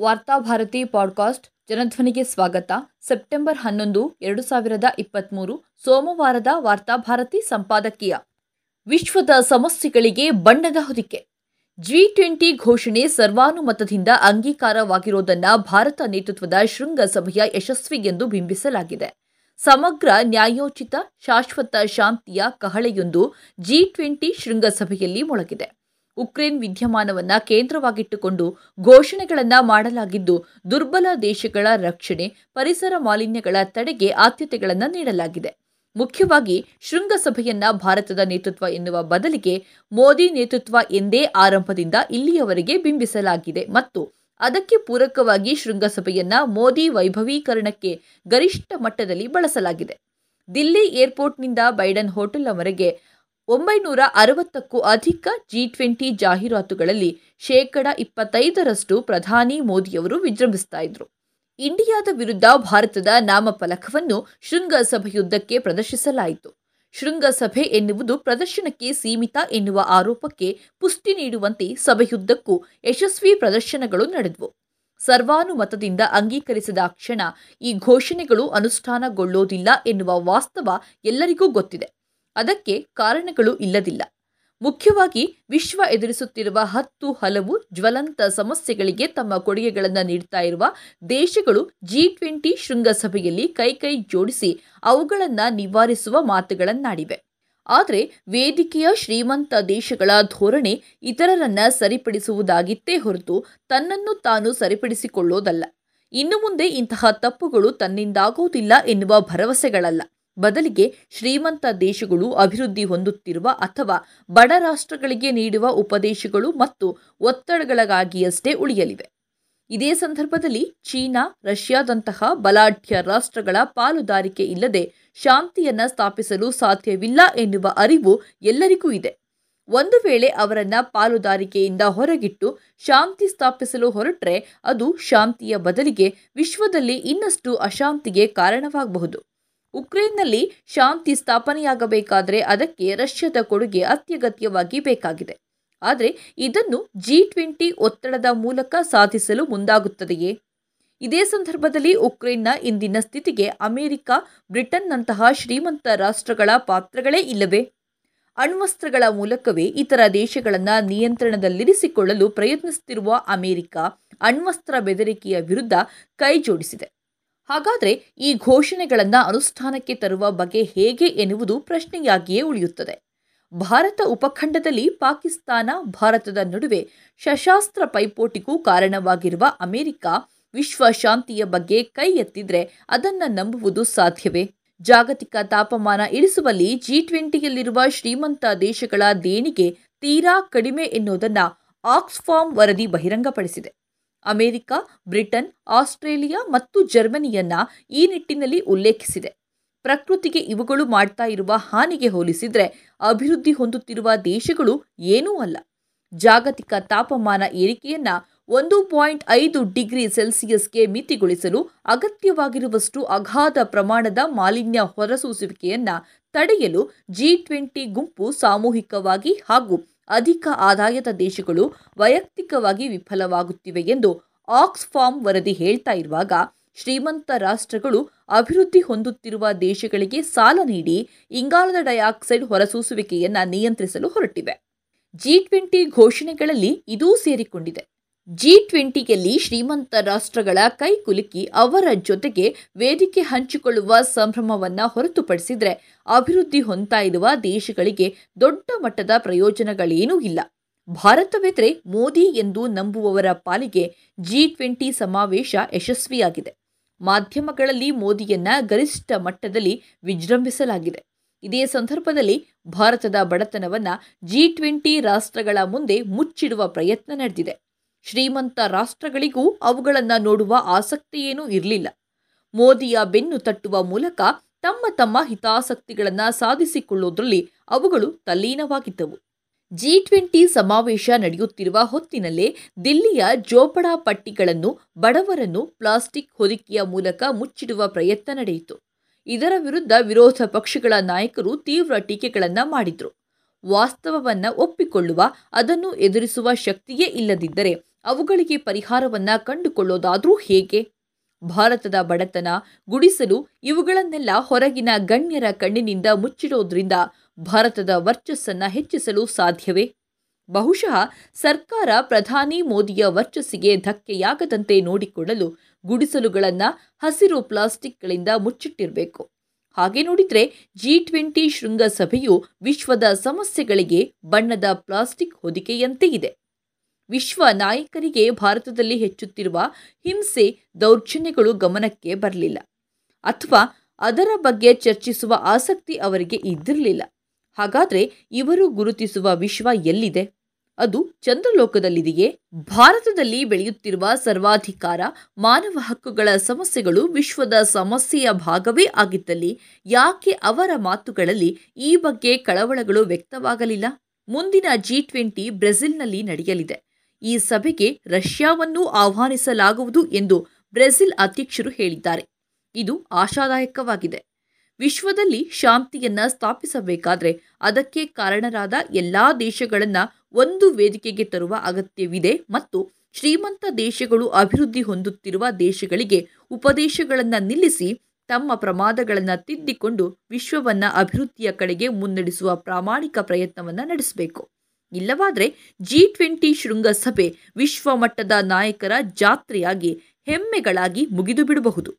Varthabharati podcast ಜನಧ್ವನಿಗೆ ಸ್ವಾಗತ. September ಹನ್ನೊಂದು, ಎರಡು ಸಾವಿರದ ಇಪ್ಪತ್ತ್ಮೂರು ಸೋಮವಾರದ ವಾರ್ತಾಭಾರತಿ ಸಂಪಾದಕೀಯ. ವಿಶ್ವದ ಸಮಸ್ಯೆಗಳಿಗೆ ಬಣ್ಣದ ಹೊದಿಕೆ. ಜಿ ಟ್ವೆಂಟಿ ಘೋಷಣೆ ಸರ್ವಾನುಮತದಿಂದ ಅಂಗೀಕಾರವಾಗಿರುವುದನ್ನು ಭಾರತ ನೇತೃತ್ವದ ಶೃಂಗಸಭೆಯ ಯಶಸ್ವಿ ಎಂದು ಬಿಂಬಿಸಲಾಗಿದೆ. ಸಮಗ್ರ, ನ್ಯಾಯೋಚಿತ, ಶಾಶ್ವತ, ಶಾಂತಿಯ ಕಹಳೆಯೊಂದು ಜಿ ಟ್ವೆಂಟಿ ಶೃಂಗಸಭೆಯಲ್ಲಿ ಮೊಳಗಿದೆ. ಉಕ್ರೇನ್ ವಿದ್ಯಮಾನವನ್ನ ಕೇಂದ್ರವಾಗಿಟ್ಟುಕೊಂಡು ಘೋಷಣೆಗಳನ್ನು ಮಾಡಲಾಗಿದ್ದು, ದುರ್ಬಲ ದೇಶಗಳ ರಕ್ಷಣೆ, ಪರಿಸರ ಮಾಲಿನ್ಯಗಳ ತಡೆಗೆ ಆದ್ಯತೆಗಳನ್ನು ನೀಡಲಾಗಿದೆ. ಮುಖ್ಯವಾಗಿ, ಶೃಂಗಸಭೆಯನ್ನ ಭಾರತದ ನೇತೃತ್ವ ಎನ್ನುವ ಬದಲಿಗೆ ಮೋದಿ ನೇತೃತ್ವ ಎಂದೇ ಆರಂಭದಿಂದ ಇಲ್ಲಿಯವರೆಗೆ ಬಿಂಬಿಸಲಾಗಿದೆ ಮತ್ತು ಅದಕ್ಕೆ ಪೂರಕವಾಗಿ ಶೃಂಗಸಭೆಯನ್ನ ಮೋದಿ ವೈಭವೀಕರಣಕ್ಕೆ ಗರಿಷ್ಠ ಮಟ್ಟದಲ್ಲಿ ಬಳಸಲಾಗಿದೆ. ದಿಲ್ಲಿ ಏರ್ಪೋರ್ಟ್ನಿಂದ ಬೈಡನ್ ಹೋಟೆಲ್ವರೆಗೆ ಒಂಬೈನೂರ ಅರವತ್ತಕ್ಕೂ ಅಧಿಕ ಜಿ ಟ್ವೆಂಟಿ ಜಾಹೀರಾತುಗಳಲ್ಲಿ ಶೇಕಡ ಇಪ್ಪತ್ತೈದರಷ್ಟು ಪ್ರಧಾನಿ ಮೋದಿಯವರು ವಿಜೃಂಭಿಸ್ತಾ ಇದ್ರು. ಇಂಡಿಯಾದ ವಿರುದ್ಧ ಭಾರತದ ನಾಮಫಲಕವನ್ನು ಶೃಂಗಸಭೆಯುದ್ದಕ್ಕೆ ಪ್ರದರ್ಶಿಸಲಾಯಿತು. ಶೃಂಗಸಭೆ ಎನ್ನುವುದು ಪ್ರದರ್ಶನಕ್ಕೆ ಸೀಮಿತ ಎನ್ನುವ ಆರೋಪಕ್ಕೆ ಪುಷ್ಟಿ ನೀಡುವಂತೆ ಸಭೆಯುದ್ದಕ್ಕೂ ಯಶಸ್ವಿ ಪ್ರದರ್ಶನಗಳು ನಡೆದವು. ಸರ್ವಾನುಮತದಿಂದ ಅಂಗೀಕರಿಸಿದ ಕ್ಷಣ ಈ ಘೋಷಣೆಗಳು ಅನುಷ್ಠಾನಗೊಳ್ಳೋದಿಲ್ಲ ಎನ್ನುವ ವಾಸ್ತವ ಎಲ್ಲರಿಗೂ ಗೊತ್ತಿದೆ. ಅದಕ್ಕೆ ಕಾರಣಗಳು ಇಲ್ಲದಿಲ್ಲ. ಮುಖ್ಯವಾಗಿ ವಿಶ್ವ ಎದುರಿಸುತ್ತಿರುವ ಹತ್ತು ಹಲವು ಜ್ವಲಂತ ಸಮಸ್ಯೆಗಳಿಗೆ ತಮ್ಮ ಕೊಡುಗೆಗಳನ್ನು ನೀಡ್ತಾ ಇರುವ ದೇಶಗಳು ಜಿ ಟ್ವೆಂಟಿ ಶೃಂಗಸಭೆಯಲ್ಲಿ ಕೈಕೈ ಜೋಡಿಸಿ ಅವುಗಳನ್ನು ನಿವಾರಿಸುವ ಮಾತುಗಳನ್ನಾಡಿವೆ. ಆದರೆ ವೇದಿಕೆಯ ಶ್ರೀಮಂತ ದೇಶಗಳ ಧೋರಣೆ ಇತರರನ್ನ ಸರಿಪಡಿಸುವುದಾಗಿತ್ತೇ ಹೊರತು ತನ್ನನ್ನು ತಾನು ಸರಿಪಡಿಸಿಕೊಳ್ಳೋದಲ್ಲ. ಇನ್ನು ಮುಂದೆ ಇಂತಹ ತಪ್ಪುಗಳು ತನ್ನಿಂದಾಗೋದಿಲ್ಲ ಎನ್ನುವ ಭರವಸೆಗಳಲ್ಲ. ಬದಲಿಗೆ ಶ್ರೀಮಂತ ದೇಶಗಳು ಅಭಿವೃದ್ಧಿ ಹೊಂದುತ್ತಿರುವ ಅಥವಾ ಬಡ ರಾಷ್ಟ್ರಗಳಿಗೆ ನೀಡುವ ಉಪದೇಶಗಳು ಮತ್ತು ಒತ್ತಡಗಳಿಗಾಗಿಯಷ್ಟೇ ಉಳಿಯಲಿವೆ. ಇದೇ ಸಂದರ್ಭದಲ್ಲಿ ಚೀನಾ, ರಷ್ಯಾದಂತಹ ಬಲಾಢ್ಯ ರಾಷ್ಟ್ರಗಳ ಪಾಲುದಾರಿಕೆ ಇಲ್ಲದೆ ಶಾಂತಿಯನ್ನು ಸ್ಥಾಪಿಸಲು ಸಾಧ್ಯವಿಲ್ಲ ಎನ್ನುವ ಅರಿವು ಎಲ್ಲರಿಗೂ ಇದೆ. ಒಂದು ವೇಳೆ ಅವರನ್ನ ಪಾಲುದಾರಿಕೆಯಿಂದ ಹೊರಗಿಟ್ಟು ಶಾಂತಿ ಸ್ಥಾಪಿಸಲು ಹೊರಟ್ರೆ ಅದು ಶಾಂತಿಯ ಬದಲಿಗೆ ವಿಶ್ವದಲ್ಲಿ ಇನ್ನಷ್ಟು ಅಶಾಂತಿಗೆ ಕಾರಣವಾಗಬಹುದು. ಉಕ್ರೇನ್ನಲ್ಲಿ ಶಾಂತಿ ಸ್ಥಾಪನೆಯಾಗಬೇಕಾದರೆ ಅದಕ್ಕೆ ರಷ್ಯಾದ ಕೊಡುಗೆ ಅತ್ಯಗತ್ಯವಾಗಿ ಬೇಕಾಗಿದೆ. ಆದರೆ ಇದನ್ನು ಜಿ ಟ್ವೆಂಟಿ ಒತ್ತಡದ ಮೂಲಕ ಸಾಧಿಸಲು ಮುಂದಾಗುತ್ತದೆಯೇ? ಇದೇ ಸಂದರ್ಭದಲ್ಲಿ ಉಕ್ರೇನ್ನ ಇಂದಿನ ಸ್ಥಿತಿಗೆ ಅಮೆರಿಕ, ಬ್ರಿಟನ್ನಂತಹ ಶ್ರೀಮಂತ ರಾಷ್ಟ್ರಗಳ ಪಾತ್ರಗಳೇ ಇಲ್ಲವೇ? ಅಣ್ವಸ್ತ್ರಗಳ ಮೂಲಕವೇ ಇತರ ದೇಶಗಳನ್ನು ನಿಯಂತ್ರಣದಲ್ಲಿರಿಸಿಕೊಳ್ಳಲು ಪ್ರಯತ್ನಿಸುತ್ತಿರುವ ಅಮೆರಿಕ ಅಣ್ವಸ್ತ್ರ ಬೆದರಿಕೆಯ ವಿರುದ್ಧ ಕೈ ಜೋಡಿಸಿದೆ ಹಾಗಾದರೆ ಈ ಘೋಷಣೆಗಳನ್ನು ಅನುಷ್ಠಾನಕ್ಕೆ ತರುವ ಬಗ್ಗೆ ಹೇಗೆ ಎನ್ನುವುದು ಪ್ರಶ್ನೆಯಾಗಿಯೇ ಉಳಿಯುತ್ತದೆ. ಭಾರತ ಉಪಖಂಡದಲ್ಲಿ ಪಾಕಿಸ್ತಾನ, ಭಾರತದ ನಡುವೆ ಸಶಾಸ್ತ್ರ ಪೈಪೋಟಿಗೂ ಕಾರಣವಾಗಿರುವ ಅಮೆರಿಕ ವಿಶ್ವ ಶಾಂತಿಯ ಬಗ್ಗೆ ಕೈ ಎತ್ತಿದ್ರೆ ಅದನ್ನು ನಂಬುವುದು ಸಾಧ್ಯವೇ? ಜಾಗತಿಕ ತಾಪಮಾನ ಇಳಿಸುವಲ್ಲಿ ಜಿ ಟ್ವೆಂಟಿಯಲ್ಲಿರುವ ಶ್ರೀಮಂತ ದೇಶಗಳ ದೇಣಿಗೆ ತೀರಾ ಕಡಿಮೆ ಎನ್ನುವುದನ್ನು ಆಕ್ಸ್ಫಾರ್ಮ್ ವರದಿ ಬಹಿರಂಗಪಡಿಸಿದೆ. ಅಮೆರಿಕ, ಬ್ರಿಟನ್, ಆಸ್ಟ್ರೇಲಿಯಾ ಮತ್ತು ಜರ್ಮನಿಯನ್ನ ಈ ನಿಟ್ಟಿನಲ್ಲಿ ಉಲ್ಲೇಖಿಸಿದೆ. ಪ್ರಕೃತಿಗೆ ಇವುಗಳು ಮಾಡ್ತಾ ಇರುವ ಹಾನಿಗೆ ಹೋಲಿಸಿದ್ರೆ ಅಭಿವೃದ್ಧಿ ಹೊಂದುತ್ತಿರುವ ದೇಶಗಳು ಏನೂ ಅಲ್ಲ. ಜಾಗತಿಕ ತಾಪಮಾನ ಏರಿಕೆಯನ್ನ ಒಂದು ಪಾಯಿಂಟ್ ಐದು ಡಿಗ್ರಿ ಸೆಲ್ಸಿಯಸ್ಗೆ ಮಿತಿಗೊಳಿಸಲು ಅಗತ್ಯವಾಗಿರುವಷ್ಟು ಅಗಾಧ ಪ್ರಮಾಣದ ಮಾಲಿನ್ಯ ಹೊರಸೂಸುವಿಕೆಯನ್ನ ತಡೆಯಲು ಜಿ ಟ್ವೆಂಟಿ ಗುಂಪು ಸಾಮೂಹಿಕವಾಗಿ ಹಾಗೂ ಅಧಿಕ ಆದಾಯದ ದೇಶಗಳು ವೈಯಕ್ತಿಕವಾಗಿ ವಿಫಲವಾಗುತ್ತಿವೆ ಎಂದು ಆಕ್ಸ್ಫಾರ್ಮ್ ವರದಿ ಹೇಳ್ತಾ ಇರುವಾಗ, ಶ್ರೀಮಂತ ರಾಷ್ಟ್ರಗಳು ಅಭಿವೃದ್ಧಿ ಹೊಂದುತ್ತಿರುವ ದೇಶಗಳಿಗೆ ಸಾಲ ನೀಡಿ ಇಂಗಾಲದ ಡೈಆಕ್ಸೈಡ್ ಹೊರಸೂಸುವಿಕೆಯನ್ನು ನಿಯಂತ್ರಿಸಲು ಹೊರಟಿವೆ. ಜಿ ಟ್ವೆಂಟಿ ಘೋಷಣೆಗಳಲ್ಲಿ ಇದೂ ಸೇರಿಕೊಂಡಿದೆ. ಜಿ ಟ್ವೆಂಟಿಯಲ್ಲಿ ಶ್ರೀಮಂತ ರಾಷ್ಟ್ರಗಳ ಕೈಕುಲುಕಿ ಅವರ ಜೊತೆಗೆ ವೇದಿಕೆ ಹಂಚಿಕೊಳ್ಳುವ ಸಂಭ್ರಮವನ್ನು ಹೊರತುಪಡಿಸಿದರೆ ಅಭಿವೃದ್ಧಿ ಹೊಂದ್ತಾ ಇರುವ ದೇಶಗಳಿಗೆ ದೊಡ್ಡ ಮಟ್ಟದ ಪ್ರಯೋಜನಗಳೇನೂ ಇಲ್ಲ. ಭಾರತವೆಂದರೆ ಮೋದಿ ಎಂದು ನಂಬುವವರ ಪಾಲಿಗೆ ಜಿ ಟ್ವೆಂಟಿ ಸಮಾವೇಶ ಯಶಸ್ವಿಯಾಗಿದೆ. ಮಾಧ್ಯಮಗಳಲ್ಲಿ ಮೋದಿಯನ್ನ ಗರಿಷ್ಠ ಮಟ್ಟದಲ್ಲಿ ವಿಜೃಂಭಿಸಲಾಗಿದೆ. ಇದೇ ಸಂದರ್ಭದಲ್ಲಿ ಭಾರತದ ಬಡತನವನ್ನು ಜಿ ಟ್ವೆಂಟಿ ರಾಷ್ಟ್ರಗಳ ಮುಂದೆ ಮುಚ್ಚಿಡುವ ಪ್ರಯತ್ನ ನಡೆದಿದೆ. ಶ್ರೀಮಂತ ರಾಷ್ಟ್ರಗಳಿಗೂ ಅವುಗಳನ್ನು ನೋಡುವ ಆಸಕ್ತಿಯೇನೂ ಇರಲಿಲ್ಲ. ಮೋದಿಯ ಬೆನ್ನು ತಟ್ಟುವ ಮೂಲಕ ತಮ್ಮ ತಮ್ಮ ಹಿತಾಸಕ್ತಿಗಳನ್ನು ಸಾಧಿಸಿಕೊಳ್ಳುವುದರಲ್ಲಿ ಅವುಗಳು ತಲ್ಲೀನವಾಗಿದ್ದವು. ಜಿ ಟ್ವೆಂಟಿ ಸಮಾವೇಶ ನಡೆಯುತ್ತಿರುವ ಹೊತ್ತಿನಲ್ಲೇ ದಿಲ್ಲಿಯ ಜೋಪಡಾ ಪಟ್ಟಿಗಳನ್ನು ಬಡವರನ್ನು ಪ್ಲಾಸ್ಟಿಕ್ ಹೊದಿಕೆಯ ಮೂಲಕ ಮುಚ್ಚಿಡುವ ಪ್ರಯತ್ನ ನಡೆಯಿತು. ಇದರ ವಿರುದ್ಧ ವಿರೋಧ ಪಕ್ಷಗಳ ನಾಯಕರು ತೀವ್ರ ಟೀಕೆಗಳನ್ನು ಮಾಡಿದರು. ವಾಸ್ತವವನ್ನು ಒಪ್ಪಿಕೊಳ್ಳುವ, ಅದನ್ನು ಎದುರಿಸುವ ಶಕ್ತಿಯೇ ಇಲ್ಲದಿದ್ದರೆ ಅವುಗಳಿಗೆ ಪರಿಹಾರವನ್ನ ಕಂಡುಕೊಳ್ಳೋದಾದ್ರೂ ಹೇಗೆ? ಭಾರತದ ಬಡತನ ಗುಡಿಸಲು ಇವುಗಳನ್ನೆಲ್ಲ ಹೊರಗಿನ ಗಣ್ಯರ ಕಣ್ಣಿನಿಂದ ಮುಚ್ಚಿಡೋದ್ರಿಂದ ಭಾರತದ ವರ್ಚಸ್ಸನ್ನ ಹೆಚ್ಚಿಸಲು ಸಾಧ್ಯವೇ? ಬಹುಶಃ ಸರ್ಕಾರ ಪ್ರಧಾನಿ ಮೋದಿಯ ವರ್ಚಸ್ಸಿಗೆ ಧಕ್ಕೆಯಾಗದಂತೆ ನೋಡಿಕೊಳ್ಳಲು ಗುಡಿಸಲುಗಳನ್ನು ಹಸಿರು ಪ್ಲಾಸ್ಟಿಕ್ಗಳಿಂದ ಮುಚ್ಚಿಟ್ಟಿರಬೇಕು. ಹಾಗೆ ನೋಡಿದ್ರೆ ಜಿ ಟ್ವೆಂಟಿ ಶೃಂಗಸಭೆಯು ವಿಶ್ವದ ಸಮಸ್ಯೆಗಳಿಗೆ ಬಣ್ಣದ ಪ್ಲಾಸ್ಟಿಕ್ ಹೊದಿಕೆಯಂತೆ ಇದೆ. ವಿಶ್ವ ನಾಯಕರಿಗೆ ಭಾರತದಲ್ಲಿ ಹೆಚ್ಚುತ್ತಿರುವ ಹಿಂಸೆ ದೌರ್ಜನ್ಯಗಳು ಗಮನಕ್ಕೆ ಬರಲಿಲ್ಲ. ಅಥವಾ ಅದರ ಬಗ್ಗೆ ಚರ್ಚಿಸುವ ಆಸಕ್ತಿ ಅವರಿಗೆ ಇದ್ದಿರಲಿಲ್ಲ. ಹಾಗಾದರೆ ಇವರು ಗುರುತಿಸುವ ವಿಶ್ವ ಎಲ್ಲಿದೆ? ಅದು ಚಂದ್ರಲೋಕದಲ್ಲಿದೆಯೇ? ಭಾರತದಲ್ಲಿ ಬೆಳೆಯುತ್ತಿರುವ ಸರ್ವಾಧಿಕಾರ, ಮಾನವ ಹಕ್ಕುಗಳ ಸಮಸ್ಯೆಗಳು ವಿಶ್ವದ ಸಮಸ್ಯೆಯ ಭಾಗವೇ ಆಗಿದ್ದಲ್ಲಿ ಯಾಕೆ ಅವರ ಮಾತುಗಳಲ್ಲಿ ಈ ಬಗ್ಗೆ ಕಳವಳಗಳು ವ್ಯಕ್ತವಾಗಲಿಲ್ಲ? ಮುಂದಿನ ಜಿ ಟ್ವೆಂಟಿ ಬ್ರೆಜಿಲ್ನಲ್ಲಿ ನಡೆಯಲಿದೆ. ಈ ಸಭೆಗೆ ರಷ್ಯಾವನ್ನು ಆಹ್ವಾನಿಸಲಾಗುವುದು ಎಂದು ಬ್ರೆಜಿಲ್ ಅಧ್ಯಕ್ಷರು ಹೇಳಿದ್ದಾರೆ. ಇದು ಆಶಾದಾಯಕವಾಗಿದೆ. ವಿಶ್ವದಲ್ಲಿ ಶಾಂತಿಯನ್ನ ಸ್ಥಾಪಿಸಬೇಕಾದರೆ ಅದಕ್ಕೆ ಕಾರಣರಾದ ಎಲ್ಲಾ ದೇಶಗಳನ್ನ ಒಂದು ವೇದಿಕೆಗೆ ತರುವ ಅಗತ್ಯವಿದೆ ಮತ್ತು ಶ್ರೀಮಂತ ದೇಶಗಳು ಅಭಿವೃದ್ಧಿ ಹೊಂದುತ್ತಿರುವ ದೇಶಗಳಿಗೆ ಉಪದೇಶಗಳನ್ನು ನಿಲ್ಲಿಸಿ ತಮ್ಮ ಪ್ರಮಾದಗಳನ್ನು ತಿದ್ದಿಕೊಂಡು ವಿಶ್ವವನ್ನು ಅಭಿವೃದ್ಧಿಯ ಕಡೆಗೆ ಮುನ್ನಡೆಸುವ ಪ್ರಾಮಾಣಿಕ ಪ್ರಯತ್ನವನ್ನು ನಡೆಸಬೇಕು. ಇಲ್ಲವಾದರೆ ಜಿ ಟ್ವೆಂಟಿ ಶೃಂಗಸಭೆ ವಿಶ್ವಮಟ್ಟದ ನಾಯಕರ ಜಾತ್ರೆಯಾಗಿ ಹೆಮ್ಮೆಗಳಾಗಿ ಮುಗಿದು ಬಿಡಬಹುದು